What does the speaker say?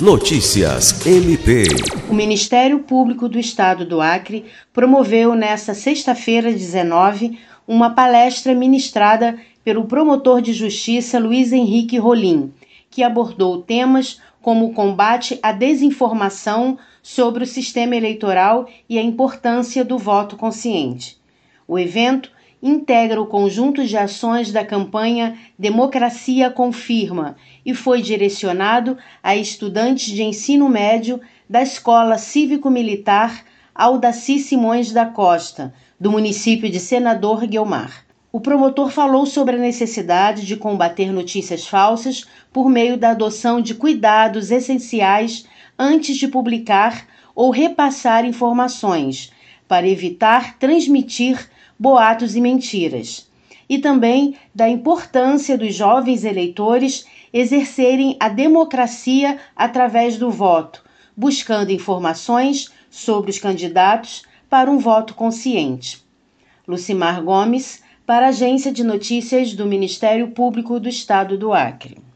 Notícias MP. O Ministério Público do Estado do Acre promoveu nesta sexta-feira, 19, uma palestra ministrada pelo promotor de justiça Luiz Henrique Rolim, que abordou temas como o combate à desinformação sobre o sistema eleitoral e a importância do voto consciente. O evento integra o conjunto de ações da campanha Democracia Confirma e foi direcionado a estudantes de ensino médio da Escola Cívico-Militar Aldaci Simões da Costa, do município de Senador Guilmar. O promotor falou sobre a necessidade de combater notícias falsas por meio da adoção de cuidados essenciais antes de publicar ou repassar informações, para evitar transmitir boatos e mentiras, e também da importância dos jovens eleitores exercerem a democracia através do voto, buscando informações sobre os candidatos para um voto consciente. Lucimar Gomes, para a Agência de Notícias do Ministério Público do Estado do Acre.